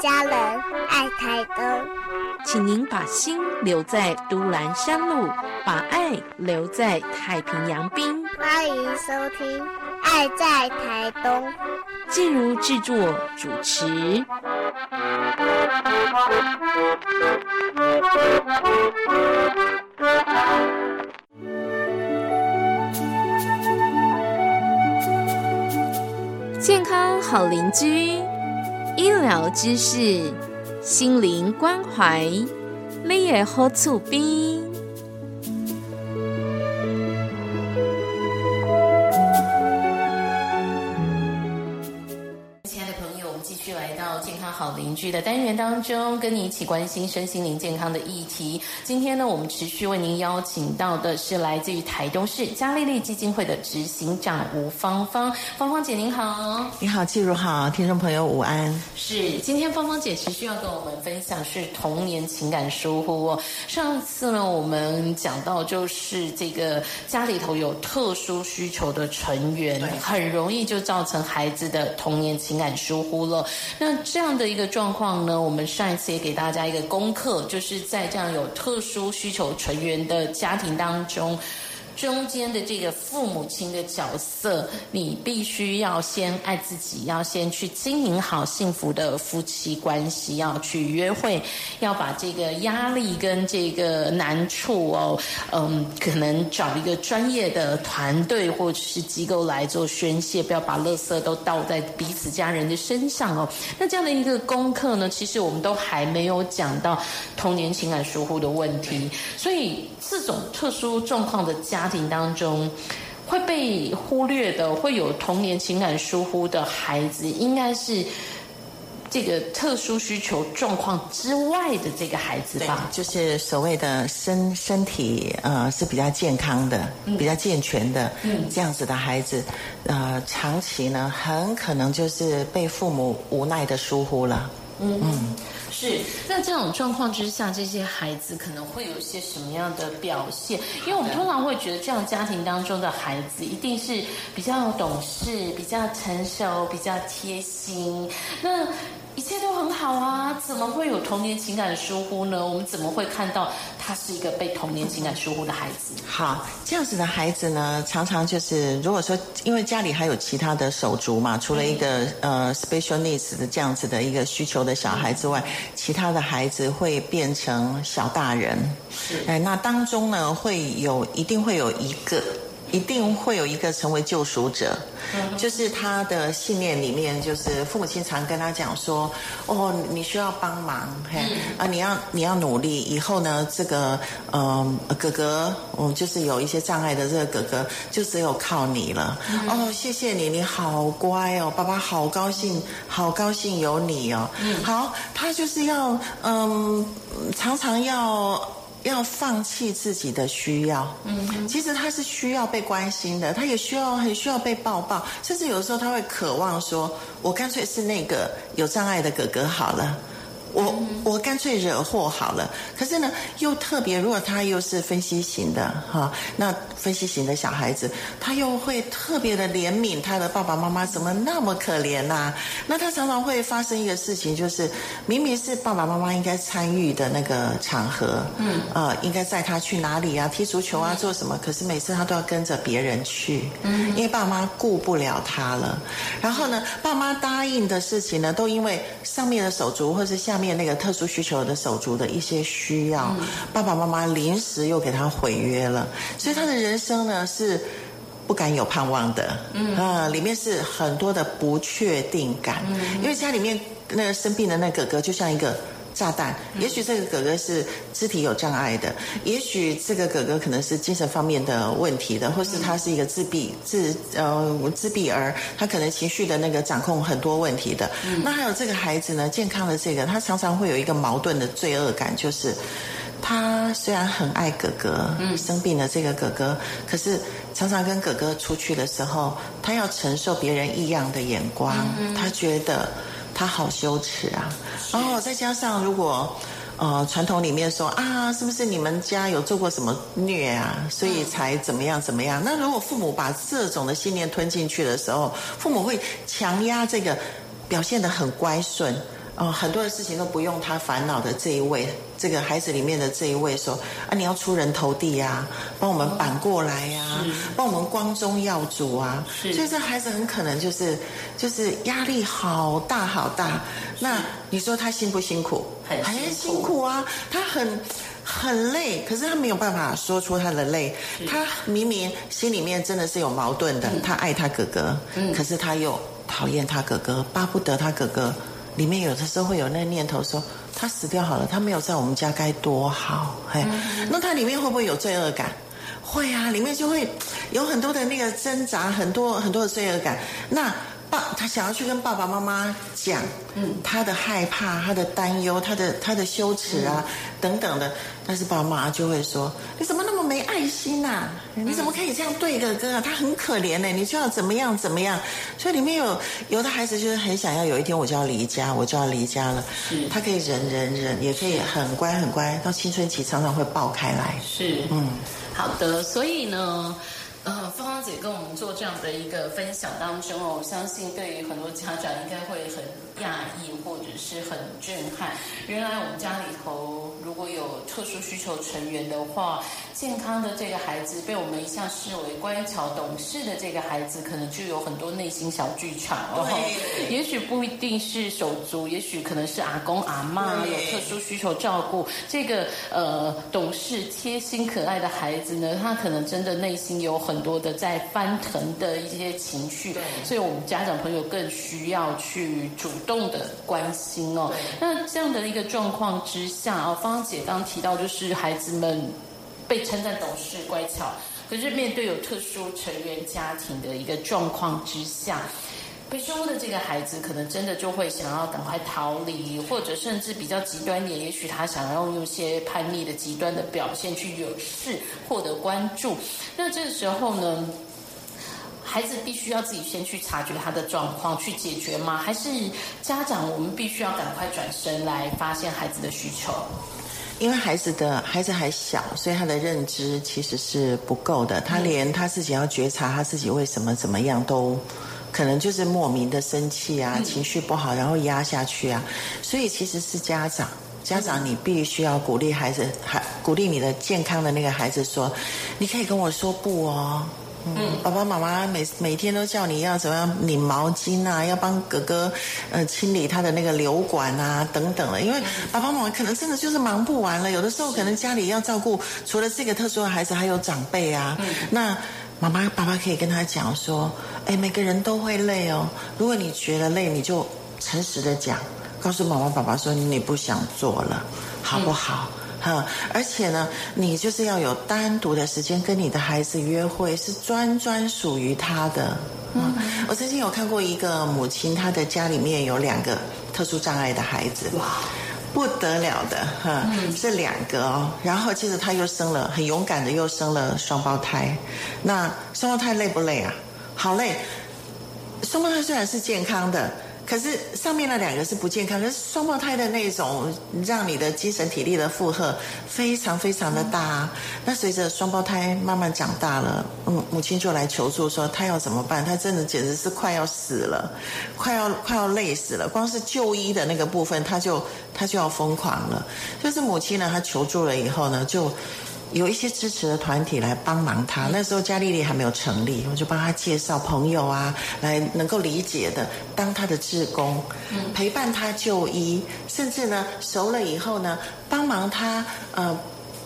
家人，爱台东。请您把心留在都兰山路，把爱留在太平洋滨。欢迎收听《爱在台东》。静茹制作主持。健康好邻居，医疗知识，心灵关怀，你也好厝边。的单元当中，跟你一起关心身心灵健康的议题。今天呢，我们持续为您邀请到的是来自于台东市嘉丽丽基金会的执行长吴芳芳。芳芳姐您好，你好，季如好，听众朋友午安。是，今天芳芳姐持续要跟我们分享是童年情感疏忽哦。上次呢，我们讲到就是这个家里头有特殊需求的成员，很容易就造成孩子的童年情感疏忽了。那这样的。一个状况呢，我们上一次也给大家一个功课，就是在这样有特殊需求成员的家庭当中。中间的这个父母亲的角色，你必须要先爱自己，要先去经营好幸福的夫妻关系，要去约会，要把这个压力跟这个难处哦，嗯，可能找一个专业的团队或者是机构来做宣泄，不要把垃圾都倒在彼此家人的身上哦。那这样的一个功课呢，其实我们都还没有讲到童年情感疏忽的问题，所以这种特殊状况的家。家庭当中会被忽略的，会有童年情感疏忽的孩子，应该是这个特殊需求状况之外的这个孩子吧？就是所谓的身身体呃是比较健康的、比较健全的这样子的孩子，呃，长期呢很可能就是被父母无奈的疏忽了。嗯嗯。是，那这种状况之下，这些孩子可能会有一些什么样的表现？因为我们通常会觉得，这样家庭当中的孩子一定是比较懂事、比较成熟、比较贴心。那一切都很好啊，怎么会有童年情感疏忽呢？我们怎么会看到他是一个被童年情感疏忽的孩子？好，这样子的孩子呢，常常就是如果说因为家里还有其他的手足嘛，除了一个呃 special needs 的这样子的一个需求的小孩之外，其他的孩子会变成小大人。是，哎，那当中呢，会有一定会有一个。一定会有一个成为救赎者，就是他的信念里面，就是父母亲常跟他讲说：“哦，你需要帮忙，嘿啊，你要你要努力，以后呢，这个嗯哥哥，我就是有一些障碍的这个哥哥，就只有靠你了。哦，谢谢你，你好乖哦，爸爸好高兴，好高兴有你哦。好，他就是要嗯，常常要。”要放弃自己的需要，嗯，其实他是需要被关心的，他也需要很需要被抱抱，甚至有的时候他会渴望说：“我干脆是那个有障碍的哥哥好了。”我我干脆惹祸好了，可是呢，又特别，如果他又是分析型的哈，那分析型的小孩子，他又会特别的怜悯他的爸爸妈妈，怎么那么可怜呐？那他常常会发生一个事情，就是明明是爸爸妈妈应该参与的那个场合，嗯，呃，应该带他去哪里啊？踢足球啊，做什么？可是每次他都要跟着别人去，嗯，因为爸妈顾不了他了。然后呢，爸妈答应的事情呢，都因为上面的手足或是下。面那个特殊需求的手足的一些需要，爸爸妈妈临时又给他毁约了，所以他的人生呢是不敢有盼望的，嗯。啊，里面是很多的不确定感，因为家里面那个生病的那哥哥就像一个。炸弹，也许这个哥哥是肢体有障碍的，也许这个哥哥可能是精神方面的问题的，或是他是一个自闭自呃自闭儿，他可能情绪的那个掌控很多问题的。那还有这个孩子呢，健康的这个，他常常会有一个矛盾的罪恶感，就是他虽然很爱哥哥，生病的这个哥哥，可是常常跟哥哥出去的时候，他要承受别人异样的眼光，他觉得。他好羞耻啊！然后再加上，如果呃传统里面说啊，是不是你们家有做过什么虐啊，所以才怎么样怎么样？那如果父母把这种的信念吞进去的时候，父母会强压这个表现得很乖顺。哦，很多的事情都不用他烦恼的这一位，这个孩子里面的这一位说啊，你要出人头地呀，帮我们扳过来呀，帮我们光宗耀祖啊，所以这孩子很可能就是就是压力好大好大。那你说他辛不辛苦？很辛苦啊，他很很累，可是他没有办法说出他的累。他明明心里面真的是有矛盾的，他爱他哥哥，可是他又讨厌他哥哥，巴不得他哥哥。里面有的时候会有那个念头说，他死掉好了，他没有在我们家该多好。嘿，那他里面会不会有罪恶感？会啊，里面就会有很多的那个挣扎，很多很多的罪恶感。那。爸，他想要去跟爸爸妈妈讲，嗯，他的害怕、他的担忧、他的他的羞耻啊，等等的。但是爸爸妈妈就会说：“你怎么没爱心呐？你怎么可以这样对哥哥啊？他很可怜呢，你就要怎么样怎么样？”所以里面有有的孩子就是很想要有一天我就要离家，我就要离家了。是，他可以忍忍忍，也可以很乖很乖，到青春期常常会爆开来。是，嗯，好的，所以呢。呃，芳芳姐跟我们做这样的一个分享当中哦，我相信对于很多家长应该会很讶异或者是很震撼。原来我们家里头如果有特殊需求成员的话，健康的这个孩子被我们一向视为乖巧懂事的这个孩子，可能就有很多内心小剧场哦。也许不一定是手足，也许可能是阿公阿妈有特殊需求照顾这个呃懂事贴心可爱的孩子呢，他可能真的内心有很。很多的在翻腾的一些情绪，所以我们家长朋友更需要去主动的关心哦。那这样的一个状况之下啊，芳姐刚刚提到，就是孩子们被称赞懂事乖巧，可是面对有特殊成员家庭的一个状况之下。被收的这个孩子，可能真的就会想要赶快逃离，或者甚至比较极端点，也许他想要用一些叛逆的极端的表现去惹事，获得关注。那这个时候呢，孩子必须要自己先去察觉他的状况，去解决吗？还是家长我们必须要赶快转身来发现孩子的需求？因为孩子的孩子还小，所以他的认知其实是不够的，他连他自己要觉察他自己为什么怎么样都。可能就是莫名的生气啊，情绪不好，然后压下去啊，所以其实是家长，家长你必须要鼓励孩子，还鼓励你的健康的那个孩子说，你可以跟我说不哦，嗯，爸爸妈妈每每天都叫你要怎么样拧毛巾啊，要帮哥哥呃清理他的那个流管啊等等的，因为爸爸妈妈可能真的就是忙不完了，有的时候可能家里要照顾除了这个特殊的孩子，还有长辈啊，那。妈妈、爸爸可以跟他讲说：“哎，每个人都会累哦。如果你觉得累，你就诚实的讲，告诉妈妈、爸爸说你不想做了，好不好？哈！而且呢，你就是要有单独的时间跟你的孩子约会，是专专属于他的。嗯，我曾经有看过一个母亲，她的家里面有两个特殊障碍的孩子。哇！”不得了的哈，是两个哦。然后接着他又生了，很勇敢的又生了双胞胎。那双胞胎累不累啊？好累。双胞胎虽然是健康的。可是上面那两个是不健康，可是双胞胎的那种让你的精神体力的负荷非常非常的大。那随着双胞胎慢慢长大了，嗯，母亲就来求助说她要怎么办？她真的简直是快要死了，快要快要累死了。光是就医的那个部分，她就她就要疯狂了。就是母亲呢，她求助了以后呢，就。有一些支持的团体来帮忙他，那时候嘉丽丽还没有成立，我就帮他介绍朋友啊，来能够理解的当他的志工，陪伴他就医，甚至呢熟了以后呢，帮忙他呃。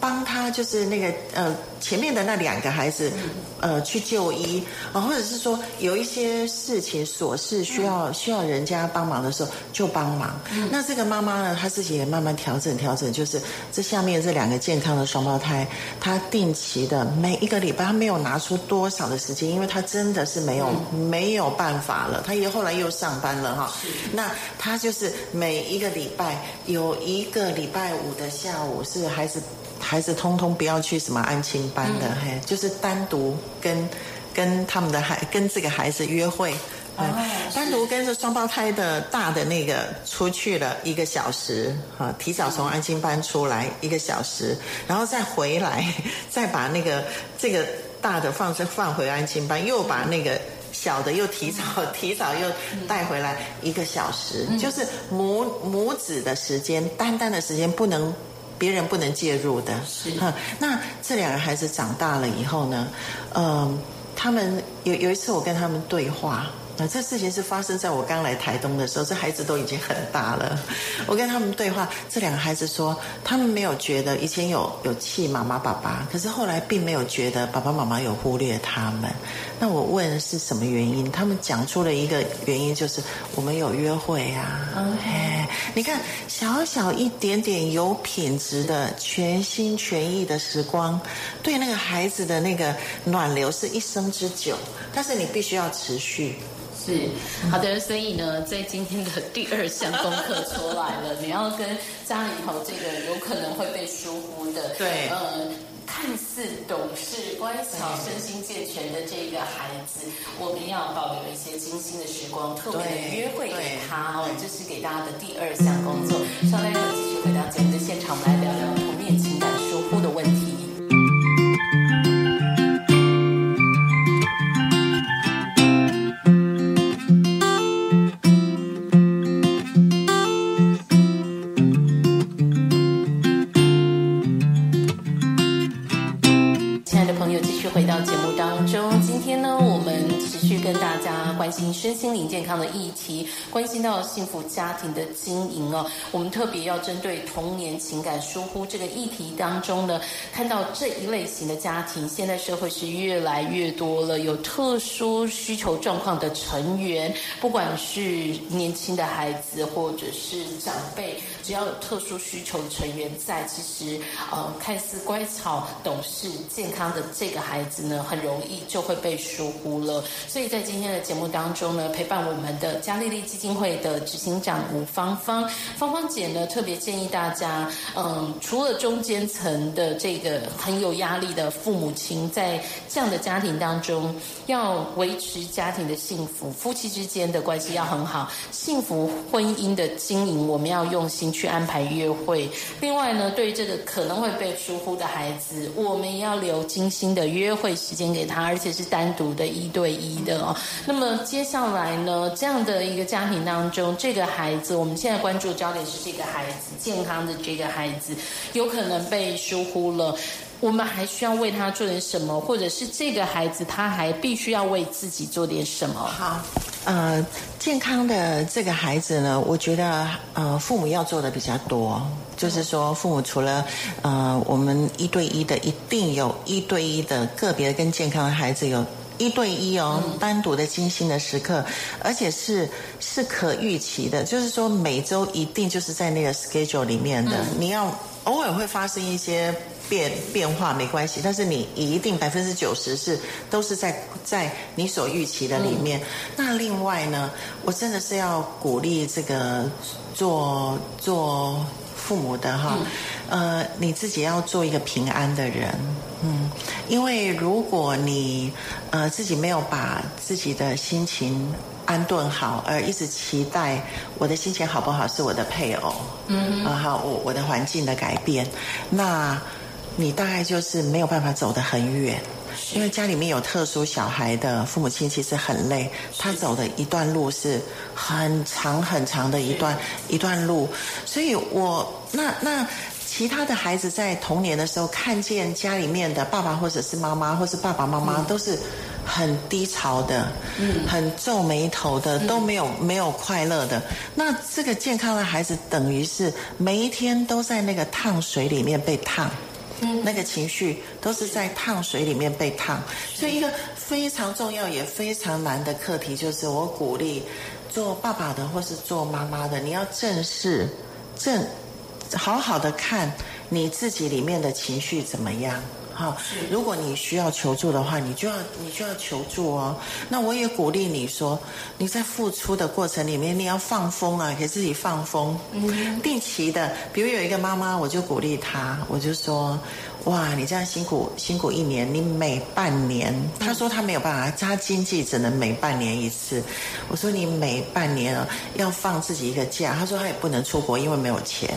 帮他就是那个呃前面的那两个孩子，呃去就医啊，或者是说有一些事情琐事需要需要人家帮忙的时候就帮忙。那这个妈妈呢，她自己也慢慢调整调整，就是这下面这两个健康的双胞胎，她定期的每一个礼拜，她没有拿出多少的时间，因为她真的是没有没有办法了。她也后来又上班了哈。那她就是每一个礼拜有一个礼拜五的下午是孩子。孩子通通不要去什么安亲班的，嘿，就是单独跟跟他们的孩跟这个孩子约会，嗯单独跟着双胞胎的大的那个出去了一个小时，啊，提早从安亲班出来一个小时，然后再回来，再把那个这个大的放放回安亲班，又把那个。小的又提早提早又带回来一个小时，就是母母子的时间，单单的时间不能别人不能介入的。是，那这两个孩子长大了以后呢，嗯，他们有有一次我跟他们对话。那这事情是发生在我刚来台东的时候，这孩子都已经很大了。我跟他们对话，这两个孩子说，他们没有觉得以前有有气妈妈爸爸，可是后来并没有觉得爸爸妈妈有忽略他们。那我问是什么原因？他们讲出了一个原因，就是我们有约会啊。OK，你看小小一点点有品质的全心全意的时光，对那个孩子的那个暖流是一生之久，但是你必须要持续。是好的，所以呢，在今天的第二项功课出来了，你要跟家里头这个有可能会被疏忽的，对，呃，看似懂事、乖巧、身心健全的这个孩子，我们要保留一些精心的时光，特别的约会给他哦，这是给大家的第二项工作。稍待一会儿继续回到节目的现场，我们来幸福家庭的经营哦。我们特别要针对童年情感疏忽这个议题当中呢，看到这一类型的家庭，现在社会是越来越多了，有特殊需求状况的成员，不管是年轻的孩子或者是长辈，只要有特殊需求的成员在，其实呃，看似乖巧、懂事、健康的这个孩子呢，很容易就会被疏忽了。所以在今天的节目当中。呢，陪伴我们的嘉丽丽基金会的执行长吴芳芳，芳芳姐呢特别建议大家，嗯，除了中间层的这个很有压力的父母亲，在这样的家庭当中，要维持家庭的幸福，夫妻之间的关系要很好，幸福婚姻的经营，我们要用心去安排约会。另外呢，对这个可能会被疏忽的孩子，我们要留精心的约会时间给他，而且是单独的一对一的哦。那么接下来呢，这样的一个家庭当中，这个孩子，我们现在关注焦点是这个孩子健康的这个孩子，有可能被疏忽了。我们还需要为他做点什么，或者是这个孩子他还必须要为自己做点什么？好，呃，健康的这个孩子呢，我觉得呃，父母要做的比较多，就是说，父母除了呃，我们一对一的，一定有一对一的个别跟健康的孩子有。一对一哦，单独的精心的时刻，而且是是可预期的，就是说每周一定就是在那个 schedule 里面的。你要偶尔会发生一些变变化没关系，但是你一定百分之九十是都是在在你所预期的里面。那另外呢，我真的是要鼓励这个做做父母的哈，呃，你自己要做一个平安的人。嗯，因为如果你呃自己没有把自己的心情安顿好，而一直期待我的心情好不好是我的配偶，嗯，啊好，我我的环境的改变，那你大概就是没有办法走得很远，因为家里面有特殊小孩的父母亲其实很累，他走的一段路是很长很长的一段一段路，所以我那那。其他的孩子在童年的时候看见家里面的爸爸或者是妈妈，或是爸爸妈妈都是很低潮的，嗯，很皱眉头的，都没有没有快乐的。那这个健康的孩子等于是每一天都在那个烫水里面被烫，嗯，那个情绪都是在烫水里面被烫。所以一个非常重要也非常难的课题就是，我鼓励做爸爸的或是做妈妈的，你要正视正。好好的看你自己里面的情绪怎么样？哈，如果你需要求助的话，你就要你就要求助哦。那我也鼓励你说，你在付出的过程里面，你要放风啊，给自己放风。嗯，定期的，比如有一个妈妈，我就鼓励她，我就说。哇，你这样辛苦辛苦一年，你每半年，她说她没有办法，她经济只能每半年一次。我说你每半年啊要放自己一个假，她说她也不能出国，因为没有钱。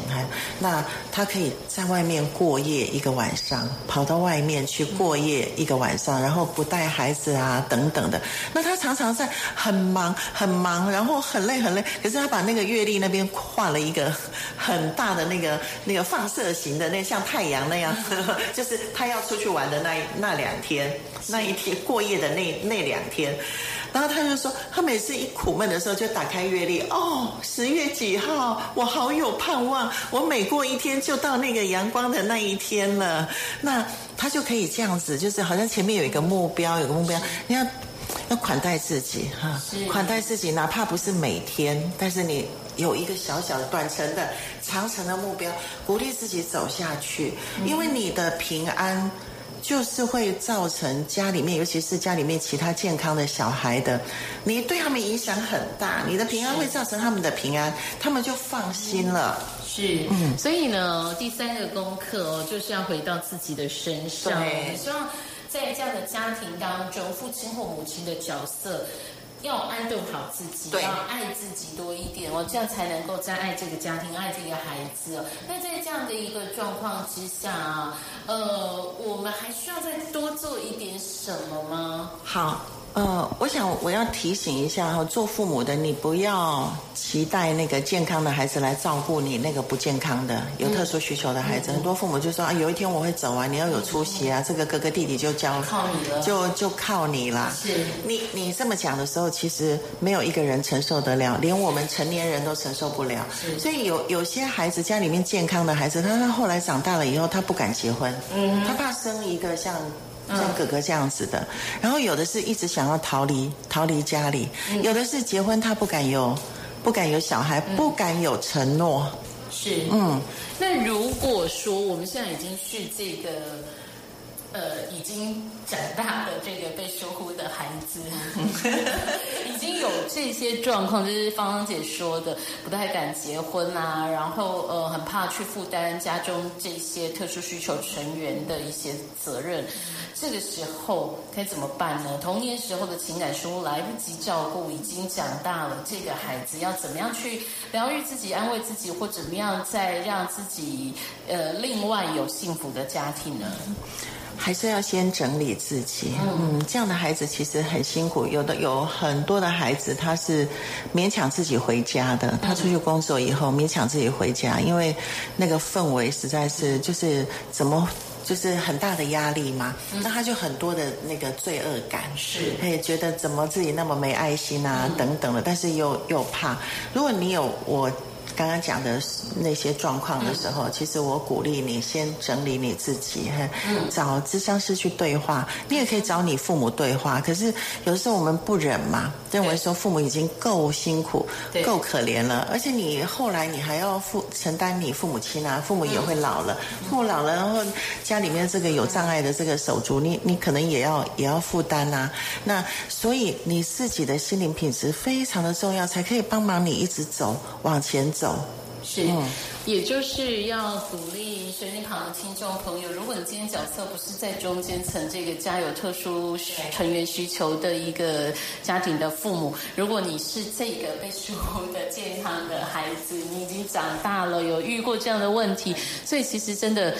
那她可以在外面过夜一个晚上，跑到外。外面去过夜一个晚上，然后不带孩子啊等等的。那他常常在很忙很忙，然后很累很累，可是他把那个月历那边画了一个很大的那个那个放射型的那像太阳那样，就是他要出去玩的那那两天，那一天过夜的那那两天。然后他就说，他每次一苦闷的时候就打开月历，哦，十月几号，我好有盼望，我每过一天就到那个阳光的那一天了。那他就可以这样子，就是好像前面有一个目标，有个目标，你要要款待自己哈，款待自己，哪怕不是每天，但是你有一个小小的短程的、长程的目标，鼓励自己走下去，因为你的平安。就是会造成家里面，尤其是家里面其他健康的小孩的，你对他们影响很大。你的平安会造成他们的平安，他们就放心了。是，嗯，所以呢，第三个功课哦，就是要回到自己的身上。希望在这样的家庭当中，父亲或母亲的角色。要安顿好自己，要爱自己多一点哦，这样才能够再爱这个家庭，爱这个孩子哦。那在这样的一个状况之下啊，呃，我们还需要再多做一点什么吗？好。呃，我想我要提醒一下哈，做父母的你不要期待那个健康的孩子来照顾你那个不健康的、有特殊需求的孩子。很多父母就说啊，有一天我会走啊，你要有出息啊，这个哥哥弟弟就交靠你了，就就靠你了。是，你你这么讲的时候，其实没有一个人承受得了，连我们成年人都承受不了。所以有有些孩子家里面健康的孩子，他他后来长大了以后，他不敢结婚，嗯，他怕生一个像。像哥哥这样子的，然后有的是一直想要逃离逃离家里，有的是结婚他不敢有不敢有小孩，不敢有承诺。是，嗯，那如果说我们现在已经去这个。呃，已经长大的这个被疏忽的孩子，已经有这些状况，就是芳芳姐说的，不太敢结婚啊，然后呃，很怕去负担家中这些特殊需求成员的一些责任。这个时候该怎么办呢？童年时候的情感疏忽来不及照顾，已经长大了，这个孩子要怎么样去疗愈自己、安慰自己，或怎么样再让自己呃另外有幸福的家庭呢？还是要先整理自己。嗯，这样的孩子其实很辛苦。有的有很多的孩子，他是勉强自己回家的。他出去工作以后，勉强自己回家，因为那个氛围实在是就是怎么就是很大的压力嘛。那他就很多的那个罪恶感，是他也觉得怎么自己那么没爱心啊等等的。但是又又怕，如果你有我。刚刚讲的那些状况的时候，其实我鼓励你先整理你自己，找智商师去对话。你也可以找你父母对话。可是有的时候我们不忍嘛，认为说父母已经够辛苦、够可怜了，而且你后来你还要负承担你父母亲啊，父母也会老了，父母老了，然后家里面这个有障碍的这个手足，你你可能也要也要负担呐。那所以你自己的心灵品质非常的重要，才可以帮忙你一直走往前走。是，也就是要鼓励水晶旁的听众朋友，如果你今天角色不是在中间层这个家有特殊成员需求的一个家庭的父母，如果你是这个被疏忽的健康的孩子，你已经长大了，有遇过这样的问题，所以其实真的。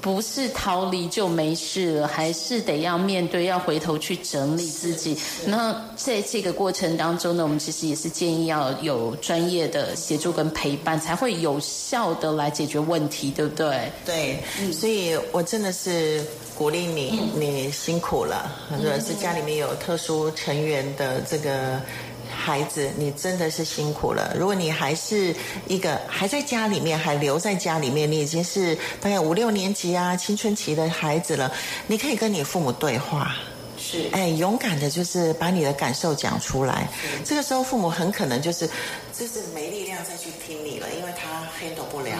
不是逃离就没事了，还是得要面对，要回头去整理自己。那在这个过程当中呢，我们其实也是建议要有专业的协助跟陪伴，才会有效的来解决问题，对不对？对，所以我真的是鼓励你，你辛苦了，或者是家里面有特殊成员的这个。孩子，你真的是辛苦了。如果你还是一个还在家里面，还留在家里面，你已经是大概五六年级啊，青春期的孩子了。你可以跟你父母对话，是，哎，勇敢的，就是把你的感受讲出来。这个时候，父母很可能就是，就是没力量再去听你了，因为他 handle 不了，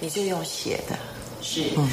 你就用写的，是，嗯。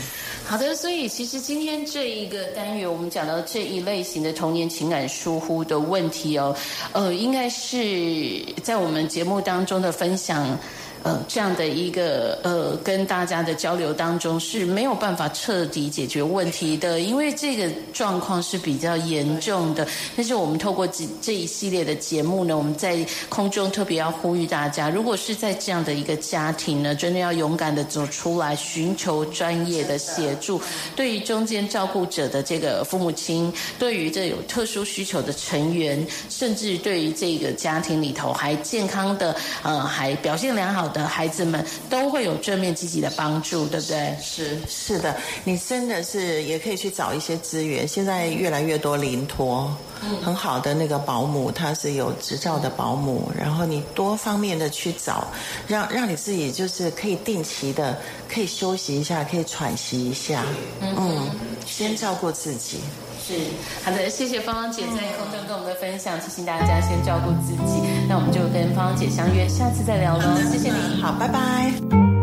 好的，所以其实今天这一个单元，我们讲到这一类型的童年情感疏忽的问题哦，呃，应该是在我们节目当中的分享。呃这样的一个呃跟大家的交流当中是没有办法彻底解决问题的，因为这个状况是比较严重的。但是我们透过这这一系列的节目呢，我们在空中特别要呼吁大家，如果是在这样的一个家庭呢，真的要勇敢的走出来，寻求专业的协助。对于中间照顾者的这个父母亲，对于这有特殊需求的成员，甚至对于这个家庭里头还健康的呃还表现良好的孩子们，都会有正面积极的帮助，对不对？是是的，你真的是也可以去找一些资源。现在越来越多临托，很好的那个保姆，他是有执照的保姆，然后你多方面的去找，让让你自己就是可以定期的可以休息一下，可以喘息一下，嗯，先照顾自己。是好的，谢谢芳芳姐在空中跟我们的分享，提醒大家先照顾自己。那我们就跟芳芳姐相约，下次再聊喽。谢谢你，好，拜拜。